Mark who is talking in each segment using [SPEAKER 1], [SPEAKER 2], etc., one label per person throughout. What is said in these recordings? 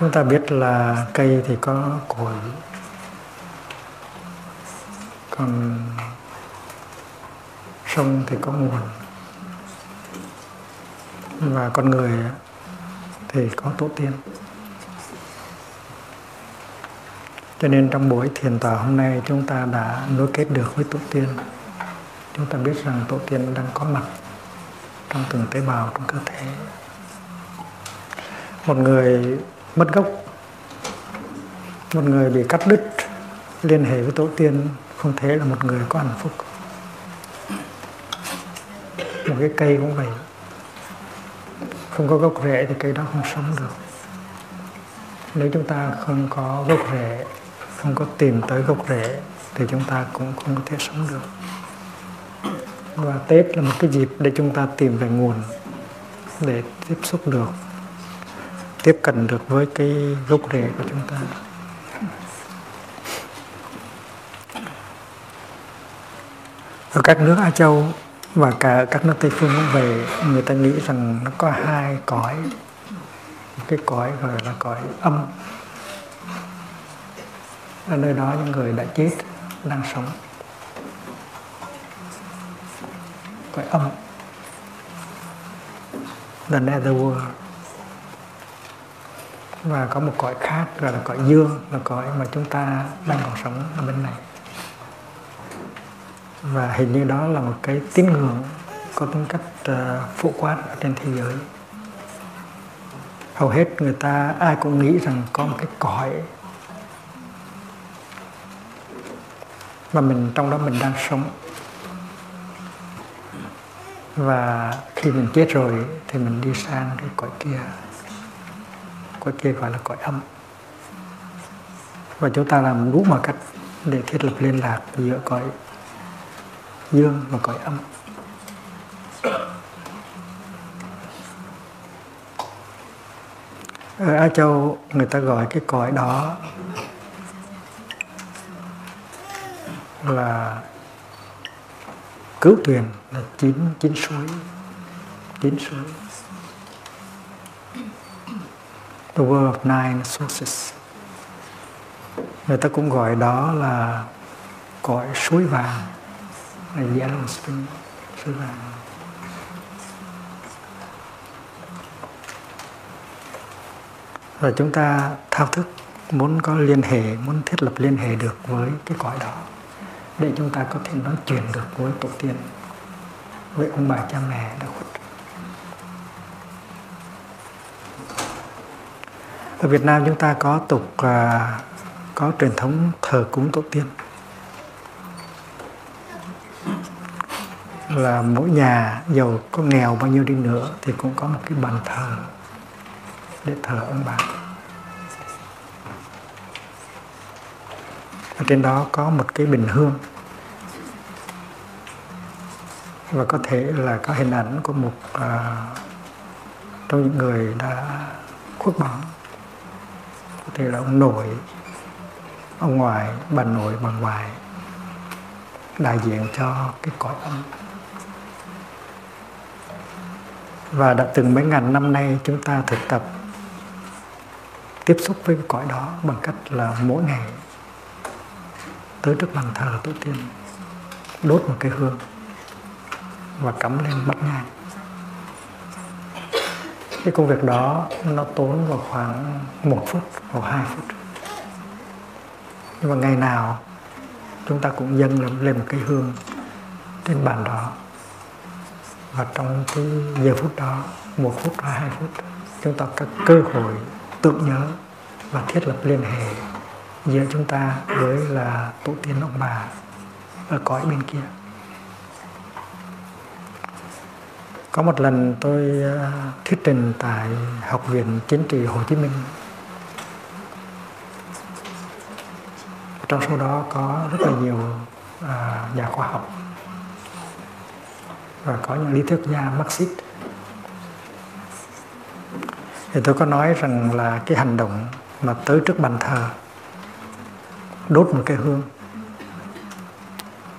[SPEAKER 1] chúng ta biết là cây thì có cội còn sông thì có nguồn. Và con người thì có tổ tiên. Cho nên trong buổi thiền tọa hôm nay, chúng ta đã nối kết được với tổ tiên. Chúng ta biết rằng tổ tiên đang có mặt trong từng tế bào trong cơ thể. Một người mất gốc. Một người bị cắt đứt, liên hệ với tổ tiên không thể là một người có hạnh phúc. Một cái cây cũng vậy. Không có gốc rễ thì cây đó không sống được. Nếu chúng ta không có gốc rễ, không có tìm tới gốc rễ, thì chúng ta cũng không có thể sống được. Và tết là một cái dịp để chúng ta tìm về nguồn để tiếp xúc được tiếp cận được với cái gốc rễ của chúng ta. Ở các nước Á Châu và cả các nước Tây phương cũng về người ta nghĩ rằng nó có hai cõi. Một cái cõi gọi là cõi âm. Ở nơi đó những người đã chết, đang sống. Cõi âm. The nether world và có một cõi khác gọi là cõi dương là cõi mà chúng ta đang còn sống ở bên này. Và hình như đó là một cái tín ngưỡng có tính cách ờ, uh, phổ quát ở trên thế giới. Hầu hết người ta ai cũng nghĩ rằng có một cái cõi mà mình trong đó mình đang sống. Và khi mình chết rồi thì mình đi sang cái cõi kia có kia gọi là cõi âm. Và chúng ta làm đủ mọi cách để thiết lập liên lạc giữa cõi dương và cõi âm. Ở Á Châu, người ta gọi cái cõi đó là cứu thuyền, là chín chín suối. Chín suối the world of nine sources. Người ta cũng gọi đó là cõi suối vàng, là yellow spring suối vàng. Và chúng ta, thao thức, muốn có liên hệ, muốn thiết lập liên hệ được với cái cõi đó, để chúng ta có thể nói chuyện được với tổ tiên, với ông bà cha mẹ đã khuất. Ở Việt Nam chúng ta có tục à, có truyền thống thờ cúng tổ tiên. Là mỗi nhà giàu có nghèo bao nhiêu đi nữa thì cũng có một cái bàn thờ để thờ ông bà. Ở trên đó có một cái bình hương. Và có thể là có hình ảnh của một uh, trong những người đã khuất bóng thì là ông nội, ông ngoại, bà nội, bà ngoại đại diện cho cái cõi âm và đã từng mấy ngàn năm nay chúng ta thực tập, tiếp xúc với cái cõi đó bằng cách là mỗi ngày tới trước bàn thờ tổ tiên, đốt một cái hương và cắm lên bát nhang cái công việc đó nó tốn vào khoảng một phút hoặc hai phút. Nhưng mà ngày nào chúng ta cũng dâng lên một cái hương trên bàn đó. Và trong cái giờ phút đó, một phút hoặc hai phút, chúng ta có cơ hội tưởng nhớ và thiết lập liên hệ giữa chúng ta với là tổ tiên ông bà ở cõi bên kia. Có một lần tôi à, thuyết trình tại học viện chính trị Hồ Chí Minh. Trong số đó có rất là nhiều à, nhà khoa học và có những lý thuyết gia Marxist. Thì tôi có nói rằng là cái hành động mà tới trước bàn thờ đốt một cây hương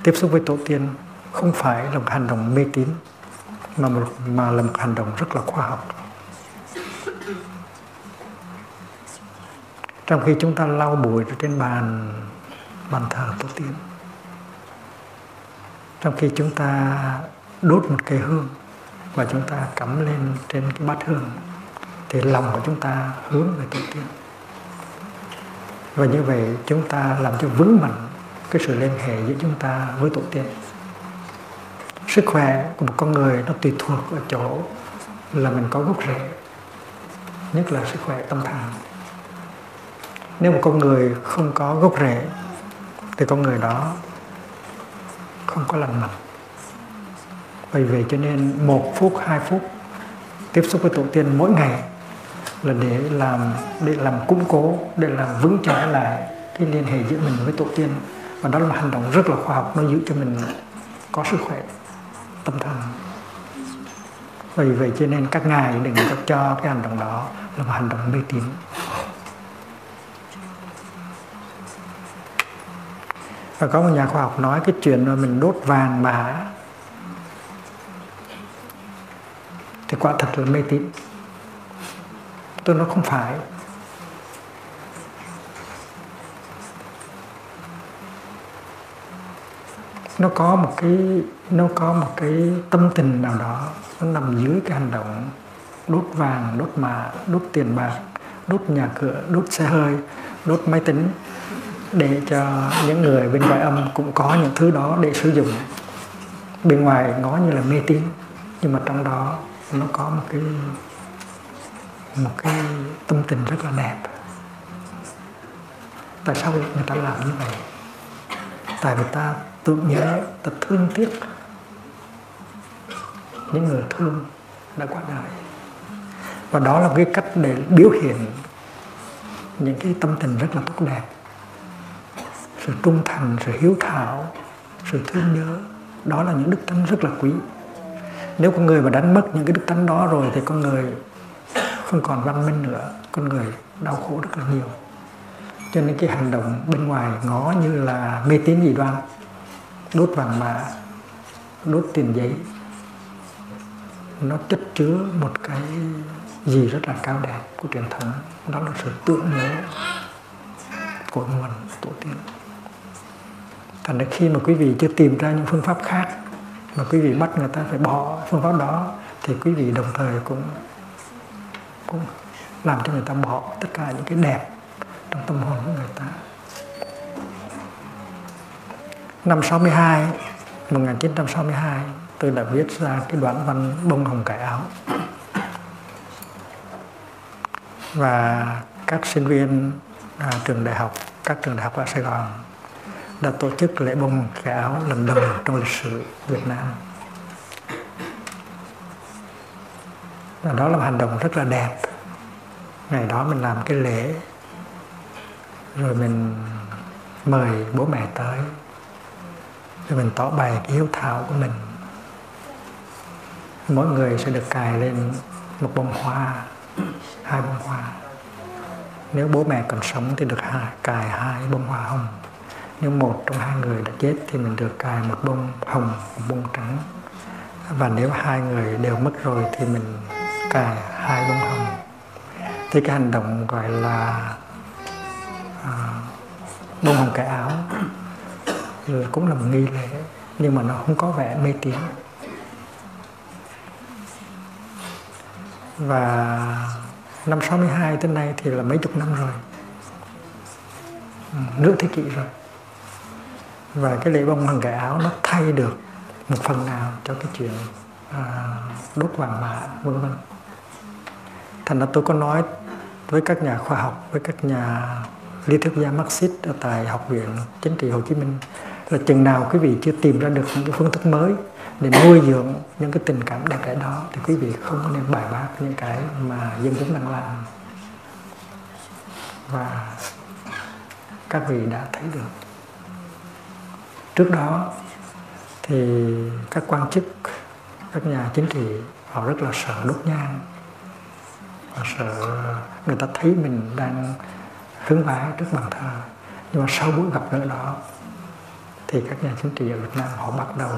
[SPEAKER 1] tiếp xúc với tổ tiên không phải là một hành động mê tín mà một, mà là một hành động rất là khoa học. Trong khi chúng ta lau bụi trên bàn bàn thờ tổ tiên trong khi chúng ta đốt một cây hương và chúng ta cắm lên trên cái bát hương thì lòng của chúng ta hướng về tổ tiên. Và như vậy chúng ta làm cho vững mạnh cái sự liên hệ giữa chúng ta với tổ tiên sức khỏe của một con người nó tùy thuộc ở chỗ là mình có gốc rễ, nhất là sức khỏe tâm thần. Nếu một con người không có gốc rễ, thì con người đó không có lành mạnh. Bởi vậy cho nên một phút, hai phút tiếp xúc với tổ tiên mỗi ngày là để làm để làm củng cố, để làm vững chãi lại cái liên hệ giữa mình với tổ tiên. Và đó là một hành động rất là khoa học, nó giữ cho mình có sức khỏe tâm thần vì vậy cho nên các ngài đừng có cho cái hành động đó là một hành động mê tín. Và có một nhà khoa học nói cái chuyện mà mình đốt vàng mã thì quả thật là mê tín. Tôi nói không phải. Nó có một cái, nó có một cái tâm tình nào đó, nó nằm dưới cái hành động đốt vàng, đốt mà đốt tiền bạc, đốt nhà cửa, đốt xe hơi, đốt máy tính để cho những người bên ngoài âm cũng có những thứ đó để sử dụng. Bên ngoài ngó như là mê tín, nhưng mà trong đó nó có một cái một cái tâm tình rất là đẹp. Tại sao người ta làm như vậy? Tại vì ta tưởng nhớ ta thương tiếc. Những người thương đã qua đời. Và đó là cái cách để biểu hiện những cái tâm tình rất là tốt đẹp. Sự trung thành, sự hiếu thảo, sự thương nhớ, đó là những đức tánh rất là quý. Nếu con người mà đánh mất những cái đức tánh đó rồi thì con người không còn văn minh nữa, con người đau khổ rất là nhiều. Cho nên cái hành động bên ngoài ngó như là mê tín dị đoan đốt vàng mã, đốt tiền giấy. Nó chất chứa một cái gì rất là cao đẹp của truyền thống. Đó là sự tưởng nhớ của nguồn tổ tiên. Thành ra khi mà quý vị chưa tìm ra những phương pháp khác, mà quý vị bắt người ta phải bỏ phương pháp đó, thì quý vị đồng thời cũng cũng làm cho người ta bỏ tất cả những cái đẹp trong tâm hồn của người ta năm 62 1962 tôi đã viết ra cái đoạn văn bông hồng cải áo. Và các sinh viên à, trường đại học các trường đại học ở Sài Gòn đã tổ chức lễ bông cải áo lần đầu trong lịch sử Việt Nam. Và đó là một hành động rất là đẹp. Ngày đó mình làm cái lễ rồi mình mời bố mẹ tới để mình tỏ bày cái hiếu thảo của mình. Mỗi người sẽ được cài lên một bông hoa hai bông hoa. Nếu bố mẹ còn sống thì được hai, cài hai bông hoa hồng. Nếu một trong hai người đã chết thì mình được cài một bông hồng một bông trắng. Và nếu hai người đều mất rồi thì mình cài hai bông hồng. Thì cái hành động gọi là à, bông hồng cài áo là cũng là một nghi lễ nhưng mà nó không có vẻ mê tín. Và năm 62 tới nay thì là mấy chục năm rồi. Ừ, Nửa thế kỷ rồi. Và cái lễ bông hoàng cải áo nó thay được một phần nào cho cái chuyện à, đốt vàng mã vân vân. Thành ra tôi có nói với các nhà khoa học với các nhà lý thuyết gia Marxist ở tại học viện chính trị Hồ Chí Minh là chừng nào quý vị chưa tìm ra được những cái phương thức mới để nuôi dưỡng những cái tình cảm đẹp đẽ đó, thì quý vị không nên bài bác những cái mà dân chúng đang làm. Và các vị đã thấy được. Trước đó thì các quan chức, các nhà chính trị, họ rất là sợ đốt nhang. Và sợ người ta thấy mình đang hướng vái trước bàn thờ. Nhưng mà sau buổi gặp gỡ đó thì các nhà chính trị ở Việt Nam họ bắt đầu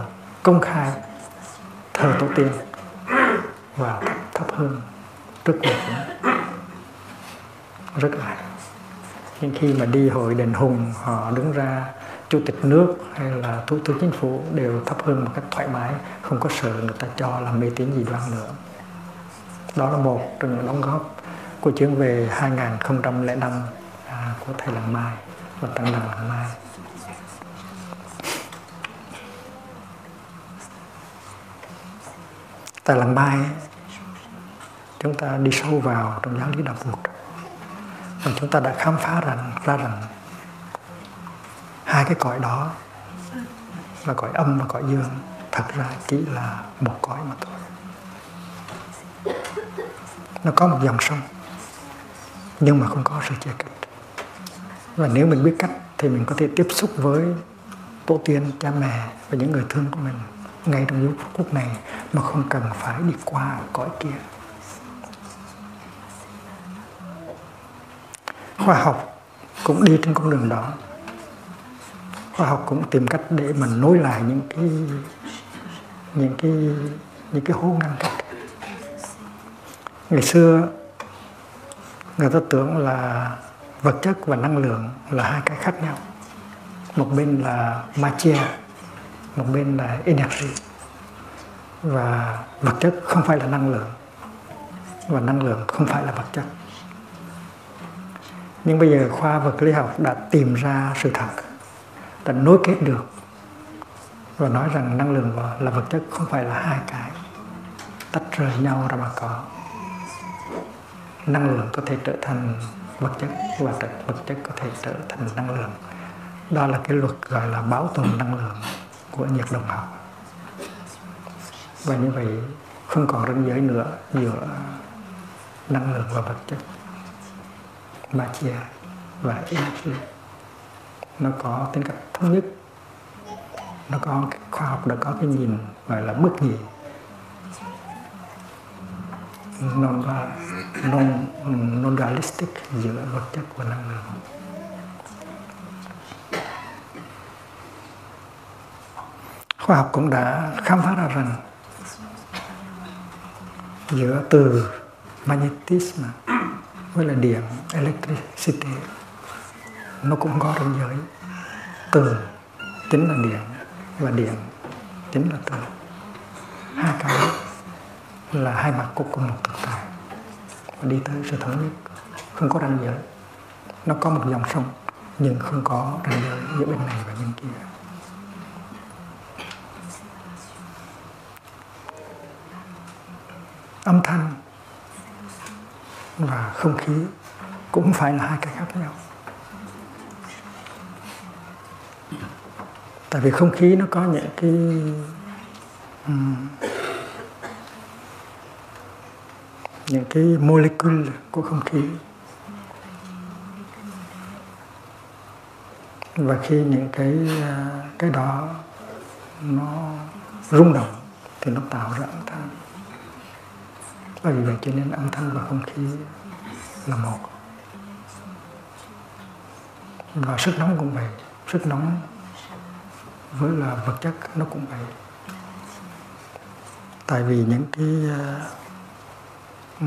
[SPEAKER 1] công khai thờ tổ tiên và thắp, thắp hương trước cửa rất là nhưng khi mà đi hội đền hùng họ đứng ra chủ tịch nước hay là thủ tướng chính phủ đều thắp hương một cách thoải mái không có sợ người ta cho là mê tín gì đoan nữa. Đó là một trong những đóng góp của chuyến về 2005 à, của thầy Làng Mai và tăng đoàn Làng Mai. Tại lần Mai chúng ta đi sâu vào trong giáo lý đạo Phật. Và chúng ta đã khám phá rằng ra rằng hai cái cõi đó là cõi âm và cõi dương. Thật ra chỉ là một cõi mà thôi. Nó có một dòng sông, nhưng mà không có sự chia cách và nếu mình biết cách thì mình có thể tiếp xúc với tổ tiên, cha mẹ và những người thương của mình ngay trong giây phút này mà không cần phải đi qua cõi kia. Khoa học cũng đi trên con đường đó. Khoa học cũng tìm cách để mình nối lại những cái những cái những cái hố ngăn cách. Ngày xưa, người ta tưởng là vật chất và năng lượng là hai cái khác nhau. Một bên là materia một bên là energy và vật chất không phải là năng lượng. Và năng lượng không phải là vật chất. Nhưng bây giờ khoa vật lý học đã tìm ra sự thật, đã nối kết được và nói rằng năng lượng và là vật chất không phải là hai cái. Tách rời nhau ra mà có. Năng lượng có thể trở thành vật chất và vật chất có thể trở thành năng lượng. Đó là cái luật gọi là bảo tồn năng lượng của nhiệt đồng học. Và như vậy không còn ranh giới nữa, giữa năng lượng và vật chất. Materia và energy, nó có tính cách thống nhất. Nó có khoa học đã có cái nhìn gọi là bất nhị non non non dualistic giữa vật chất và năng lượng. Khoa học cũng đã khám phá ra rằng giữa từ magnetism với là điện electricity, nó cũng có ranh giới. Từ chính là điện và điện chính là từ. Hai cái là hai mặt của cùng một thực tại. Và đi tới sự thống nhất, không có ranh giới. Nó có một dòng sông, nhưng không có ranh giới giữa bên này và bên kia. Âm thanh và không khí cũng phải là hai cái khác nhau. Tại vì không khí nó có những cái um, những cái molecule của không khí. Và khi những cái à, cái đó nó rung động thì nó tạo ra âm thanh và vì vậy cho nên âm thanh và không khí là một. Và sức nóng cũng vậy. Sức nóng với là vật chất nó cũng vậy. Tại vì những cái uh,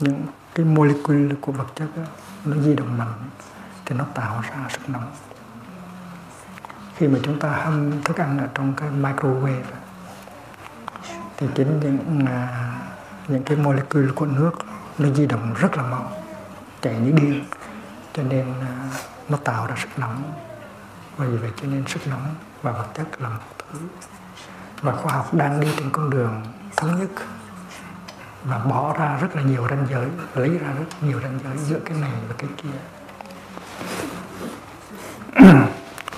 [SPEAKER 1] những cái molecule của vật chất đó, nó di động mạnh thì nó tạo ra sức nóng. Khi mà chúng ta hâm thức ăn ở trong cái microwave thì chính những uh, những cái molecule của nước, nó di động rất là mau chạy như điên. Cho nên à, nó tạo ra sức nóng. Và vì vậy cho nên sức nóng và vật chất là một thứ và khoa học đang đi trên con đường thống nhất và bỏ ra rất là nhiều ranh giới, lấy ra rất nhiều ranh giới giữa cái này và cái kia.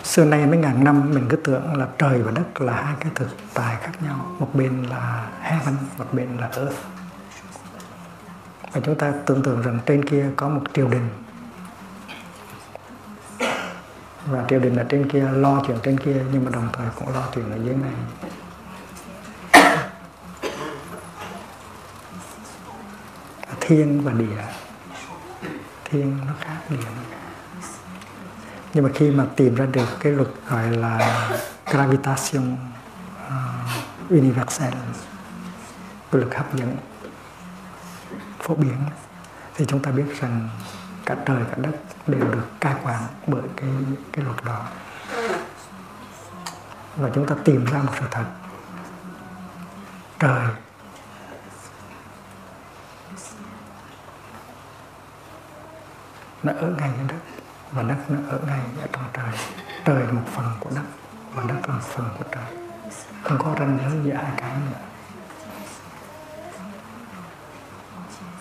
[SPEAKER 1] Xưa nay mấy ngàn năm mình cứ tưởng là trời và đất là hai cái thực tại khác nhau. Một bên là heaven, một bên là earth và chúng ta tưởng tượng rằng trên kia có một triều đình. Và triều đình ở trên kia lo chuyện trên kia nhưng mà đồng thời cũng lo chuyện ở dưới này. Thiên và địa. Thiên nó khác địa nhưng mà khi mà tìm ra được cái luật gọi là gravitation uh, ờ, universal cái luật hấp dẫn phổ biến. Thì chúng ta biết rằng cả trời, cả đất đều được cai quản bởi cái cái luật đó. Và chúng ta tìm ra một sự thật. Trời nó ở ngay trên đất và đất nó ở ngay ở trong trời. Trời là một phần của đất và đất là một phần của trời. Không có ranh giới giữa hai cái nữa.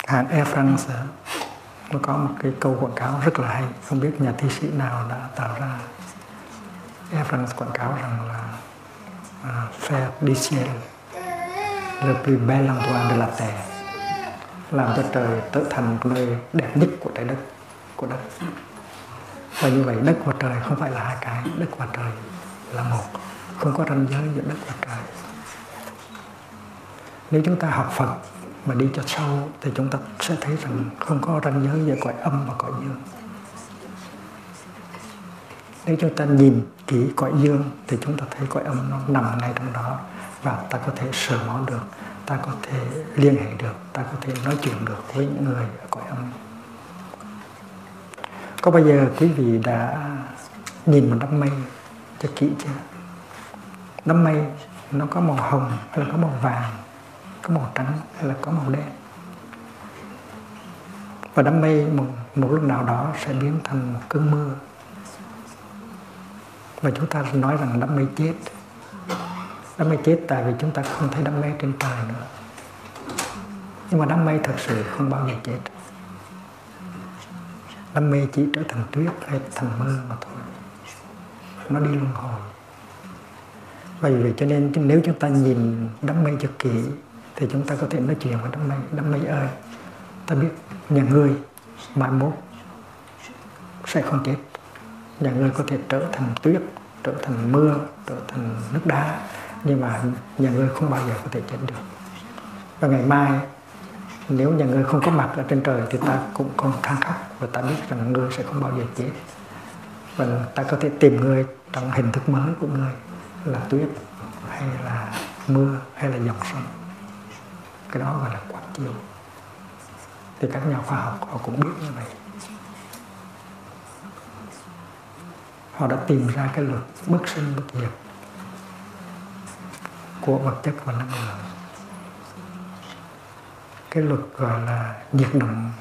[SPEAKER 1] Hãng Air France nó có một cái câu quảng cáo rất là hay. Không biết nhà thi sĩ nào đã tạo ra Air France quảng cáo rằng là uh, faire du ciel le plus bel endroit de la terre làm cho trời trở thành nơi đẹp nhất của trái đất của đất. Và như vậy đất và trời không phải là hai cái đất và trời là một. Không có ranh giới giữa đất và trời. Nếu chúng ta học Phật mà đi cho sâu thì chúng ta sẽ thấy rằng không có ranh giới giữa cõi âm và cõi dương. Nếu chúng ta nhìn kỹ cõi dương thì chúng ta thấy cõi âm nó nằm ngay trong đó và ta có thể sờ mó được, ta có thể liên hệ được, ta có thể nói chuyện được với những người ở cõi âm. Có bao giờ quý vị đã nhìn một đám mây cho kỹ chưa? Đám mây nó có màu hồng hay là có màu vàng? Có màu trắng hay là có màu đen. Và đám mây một, một lúc nào đó sẽ biến thành một cơn mưa. Và chúng ta nói rằng đám mây chết. Đám mây chết tại vì chúng ta không thấy đám mây trên trời nữa. Nhưng mà đám mây thật sự không bao giờ chết. Đám mây chỉ trở thành tuyết hay thành mưa mà thôi. Nó đi luân hồi. Và vì vậy cho nên nếu chúng ta nhìn đám mây cho kỹ thì chúng ta có thể nói chuyện với đám mây đám mây ơi. Ta biết nhà ngươi, mai mốt sẽ không chết. Nhà ngươi có thể trở thành tuyết, trở thành mưa, trở thành nước đá, nhưng mà nhà ngươi không bao giờ có thể chết được. Và ngày mai, nếu nhà ngươi không có mặt ở trên trời thì ta cũng còn than khóc và ta biết rằng ngươi sẽ không bao giờ chết. Và ta có thể tìm ngươi trong hình thức mới của ngươi là tuyết, hay là mưa, hay là dòng sông cái đó gọi là quán chiếu thì các nhà khoa học họ cũng biết như vậy. Họ đã tìm ra cái luật bất sinh bất diệt của vật chất và năng lượng. Cái luật gọi là nhiệt động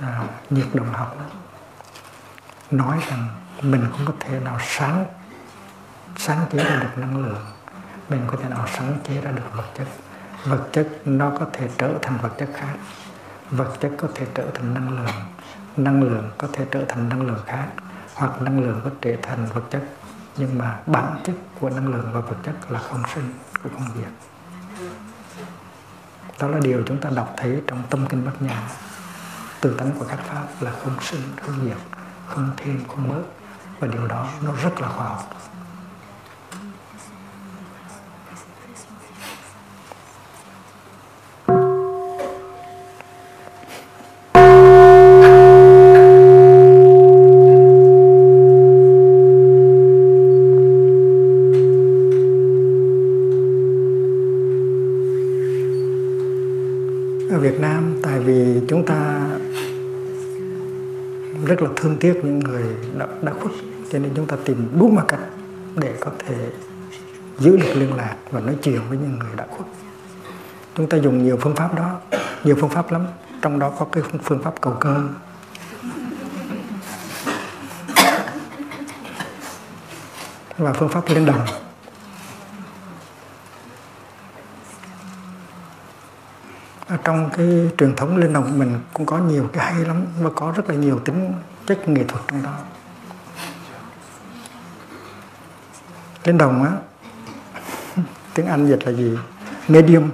[SPEAKER 1] à, nhiệt động học đó, nói rằng mình không có thể nào sáng sáng chế ra được năng lượng mình có thể nào sáng chế ra được vật chất vật chất nó có thể trở thành vật chất khác. Vật chất có thể trở thành năng lượng. Năng lượng có thể trở thành năng lượng khác, hoặc năng lượng có thể thành vật chất. Nhưng mà bản chất của năng lượng và vật chất là không sinh của không diệt. Đó là điều chúng ta đọc thấy trong tâm kinh bát nhã. Từ tánh của các pháp là không sinh, không diệt, không thêm, không bớt. Và điều đó nó rất là khoa học. Việt Nam, tại vì chúng ta rất là thương tiếc những người đã, đã khuất cho nên chúng ta tìm đủ mọi cách để có thể giữ được liên lạc và nói chuyện với những người đã khuất. Chúng ta dùng nhiều phương pháp đó nhiều phương pháp lắm trong đó có cái phương pháp cầu cơ. Và phương pháp lên đồng trong cái truyền thống linh đồng của mình cũng có nhiều cái hay lắm và có rất là nhiều tính chất nghệ thuật trong đó. Linh đồng á, tiếng anh dịch là gì? Medium.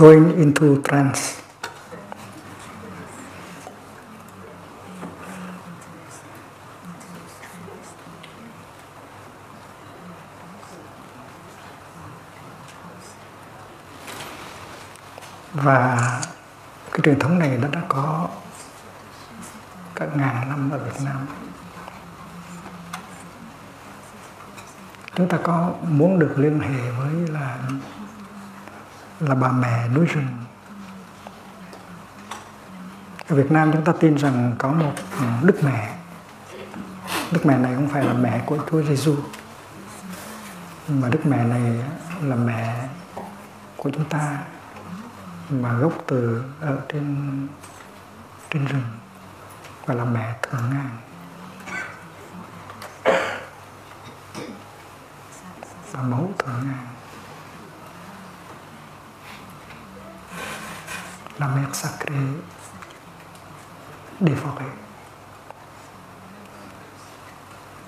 [SPEAKER 1] Going into trance. và cái truyền thống này đã đã có cả ngàn năm ở Việt Nam chúng ta có muốn được liên hệ với là bà mẹ núi rừng. Ở Việt Nam chúng ta tin rằng có một ừ, Đức Mẹ. Đức Mẹ này không phải là mẹ của Chúa Giêsu mà Đức Mẹ này là mẹ của chúng ta, mà gốc từ ở trên trên rừng và là mẹ thượng ngàn và mẫu thượng ngàn la mer sacrée des forêts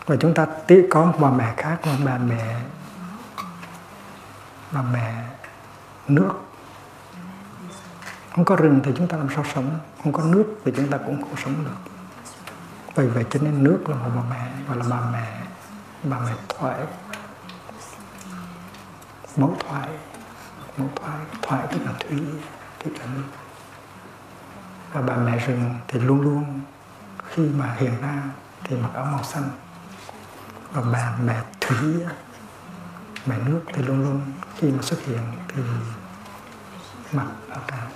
[SPEAKER 1] và chúng ta tí có một bà mẹ khác, một bà mẹ bà mẹ nước. Không có rừng thì chúng ta làm sao sống? Không có nước thì chúng ta cũng không sống được. Vì vậy cho nên nước là một bà mẹ gọi là bà mẹ bà mẹ thoại. Mẫu thoại mẫu thoại thoại tức là thủy thủy là nước và bà mẹ rừng thì luôn luôn khi mà hiện ra thì mặc áo màu xanh. Và bà mẹ thủy mẹ nước thì luôn luôn khi mà xuất hiện thì mặc áo trắng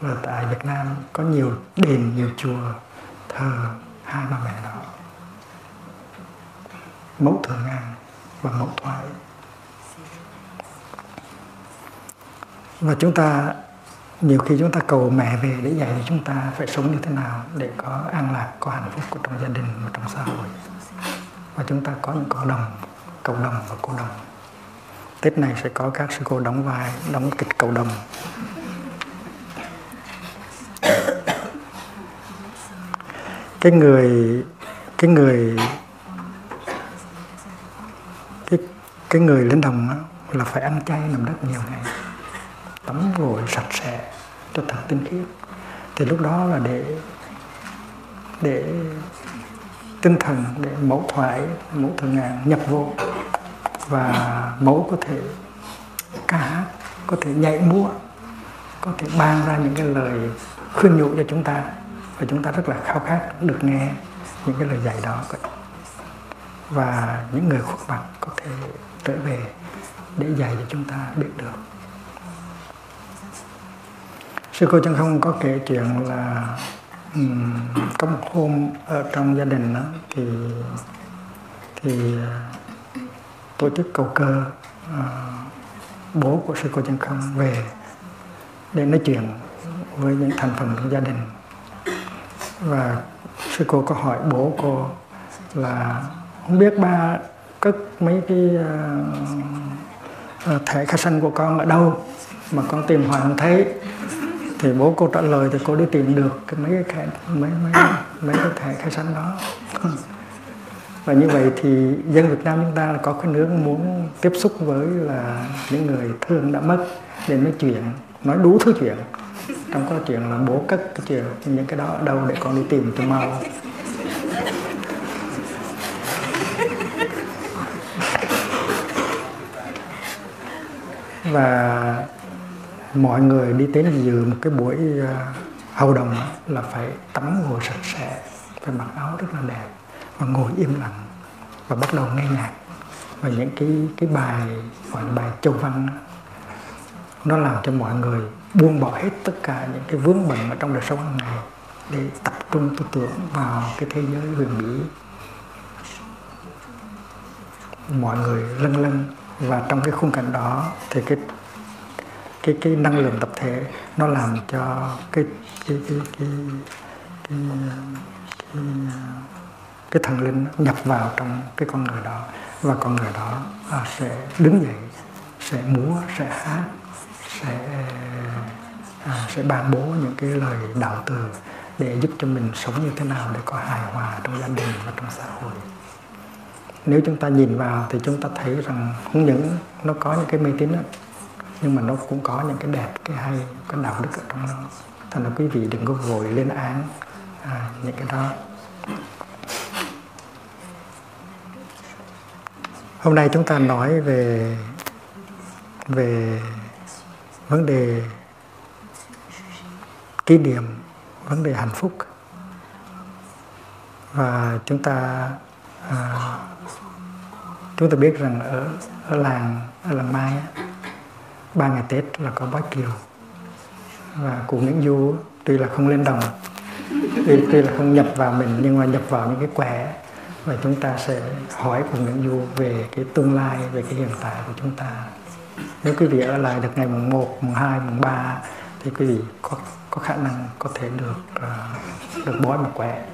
[SPEAKER 1] và tại Việt Nam có nhiều đền, nhiều chùa thờ hai bà mẹ đó. Mẫu thường ngang và mẫu thoại và chúng ta nhiều khi chúng ta cầu mẹ về để dạy thì chúng ta phải sống như thế nào để có an lạc có hạnh phúc của trong gia đình và trong xã hội. Và chúng ta có những cộng đồng cộng đồng và cô đồng. Tết này sẽ có các sư cô đóng vai đóng kịch cộng đồng. Cái người cái người cái cái người lên đồng đó, là phải ăn chay nằm đất nhiều ngày tắm gội sạch sẽ cho thật tinh khiết. Thì lúc đó là để để tinh thần, để mẫu thoại, mẫu thần ngàn nhập vô. Và mẫu có thể ca hát, có thể nhảy múa, có thể ban ra những cái lời khuyên nhủ cho chúng ta. Và chúng ta rất là khao khát được nghe những cái lời dạy đó. Và những người khuất mặt có thể trở về để dạy cho chúng ta biết được sư cô chân không có kể chuyện là um, có một hôm ở trong gia đình đó thì thì à, tổ chức cầu cơ uh, bố của sư cô chân không về để nói chuyện với những thành phần trong gia đình. Và sư cô có hỏi bố cô là không biết ba cất mấy cái uh, thẻ khai sinh của con ở đâu mà con tìm hoài không thấy? Thì bố cô trả lời thì cô đi tìm được cái mấy cái thẻ, mấy mấy mấy cái thẻ khai sinh đó. Và như vậy thì dân Việt Nam chúng ta có cái nước muốn tiếp xúc với là những người thương đã mất để nói chuyện, nói đủ thứ chuyện. Trong có chuyện là bố cất cái chuyện, những cái đó ở đâu để con đi tìm cho mau. Và mọi người đi đến dự một cái buổi à, hầu đồng là phải tắm ngồi sạch sẽ, phải mặc áo rất là đẹp và ngồi im lặng và bắt đầu nghe nhạc. Và những cái cái bài, gọi là bài châu văn nó làm cho mọi người buông bỏ hết tất cả những cái vướng bận ở trong đời sống hàng ngày để tập trung, tư tưởng vào cái thế giới huyền bí. Mọi người lân lân và trong cái khung cảnh đó thì cái cái cái năng lượng tập thể nó làm cho cái cái cái cái cái, cái, cái thần linh nhập vào trong cái con người đó. Và con người đó à, sẽ đứng dậy sẽ múa sẽ hát sẽ à, sẽ ban bố những cái lời đạo từ để giúp cho mình sống như thế nào để có hài hòa trong gia đình và trong xã hội. Nếu chúng ta nhìn vào thì chúng ta thấy rằng không những nó có những cái mê tín đó, nhưng mà nó cũng có những cái đẹp cái hay cái đạo đức ở trong nó. Thành là quý vị đừng có vội lên án à, những cái đó. Hôm nay chúng ta nói về về vấn đề kỷ niệm vấn đề hạnh phúc. Và chúng ta à, chúng ta biết rằng ở ở làng ở làng Mai ba ngày Tết là có bói kiều. Và cụ Nguyễn Du tuy là không lên đồng tuy, tuy là không nhập vào mình nhưng mà nhập vào những cái quẻ. Và chúng ta sẽ hỏi cùng Nguyễn Du về cái tương lai về cái hiện tại của chúng ta. Nếu quý vị ở lại được ngày mùng 1, mùng 2, mùng 3 thì quý vị có có khả năng có thể được uh, được bói một quẻ.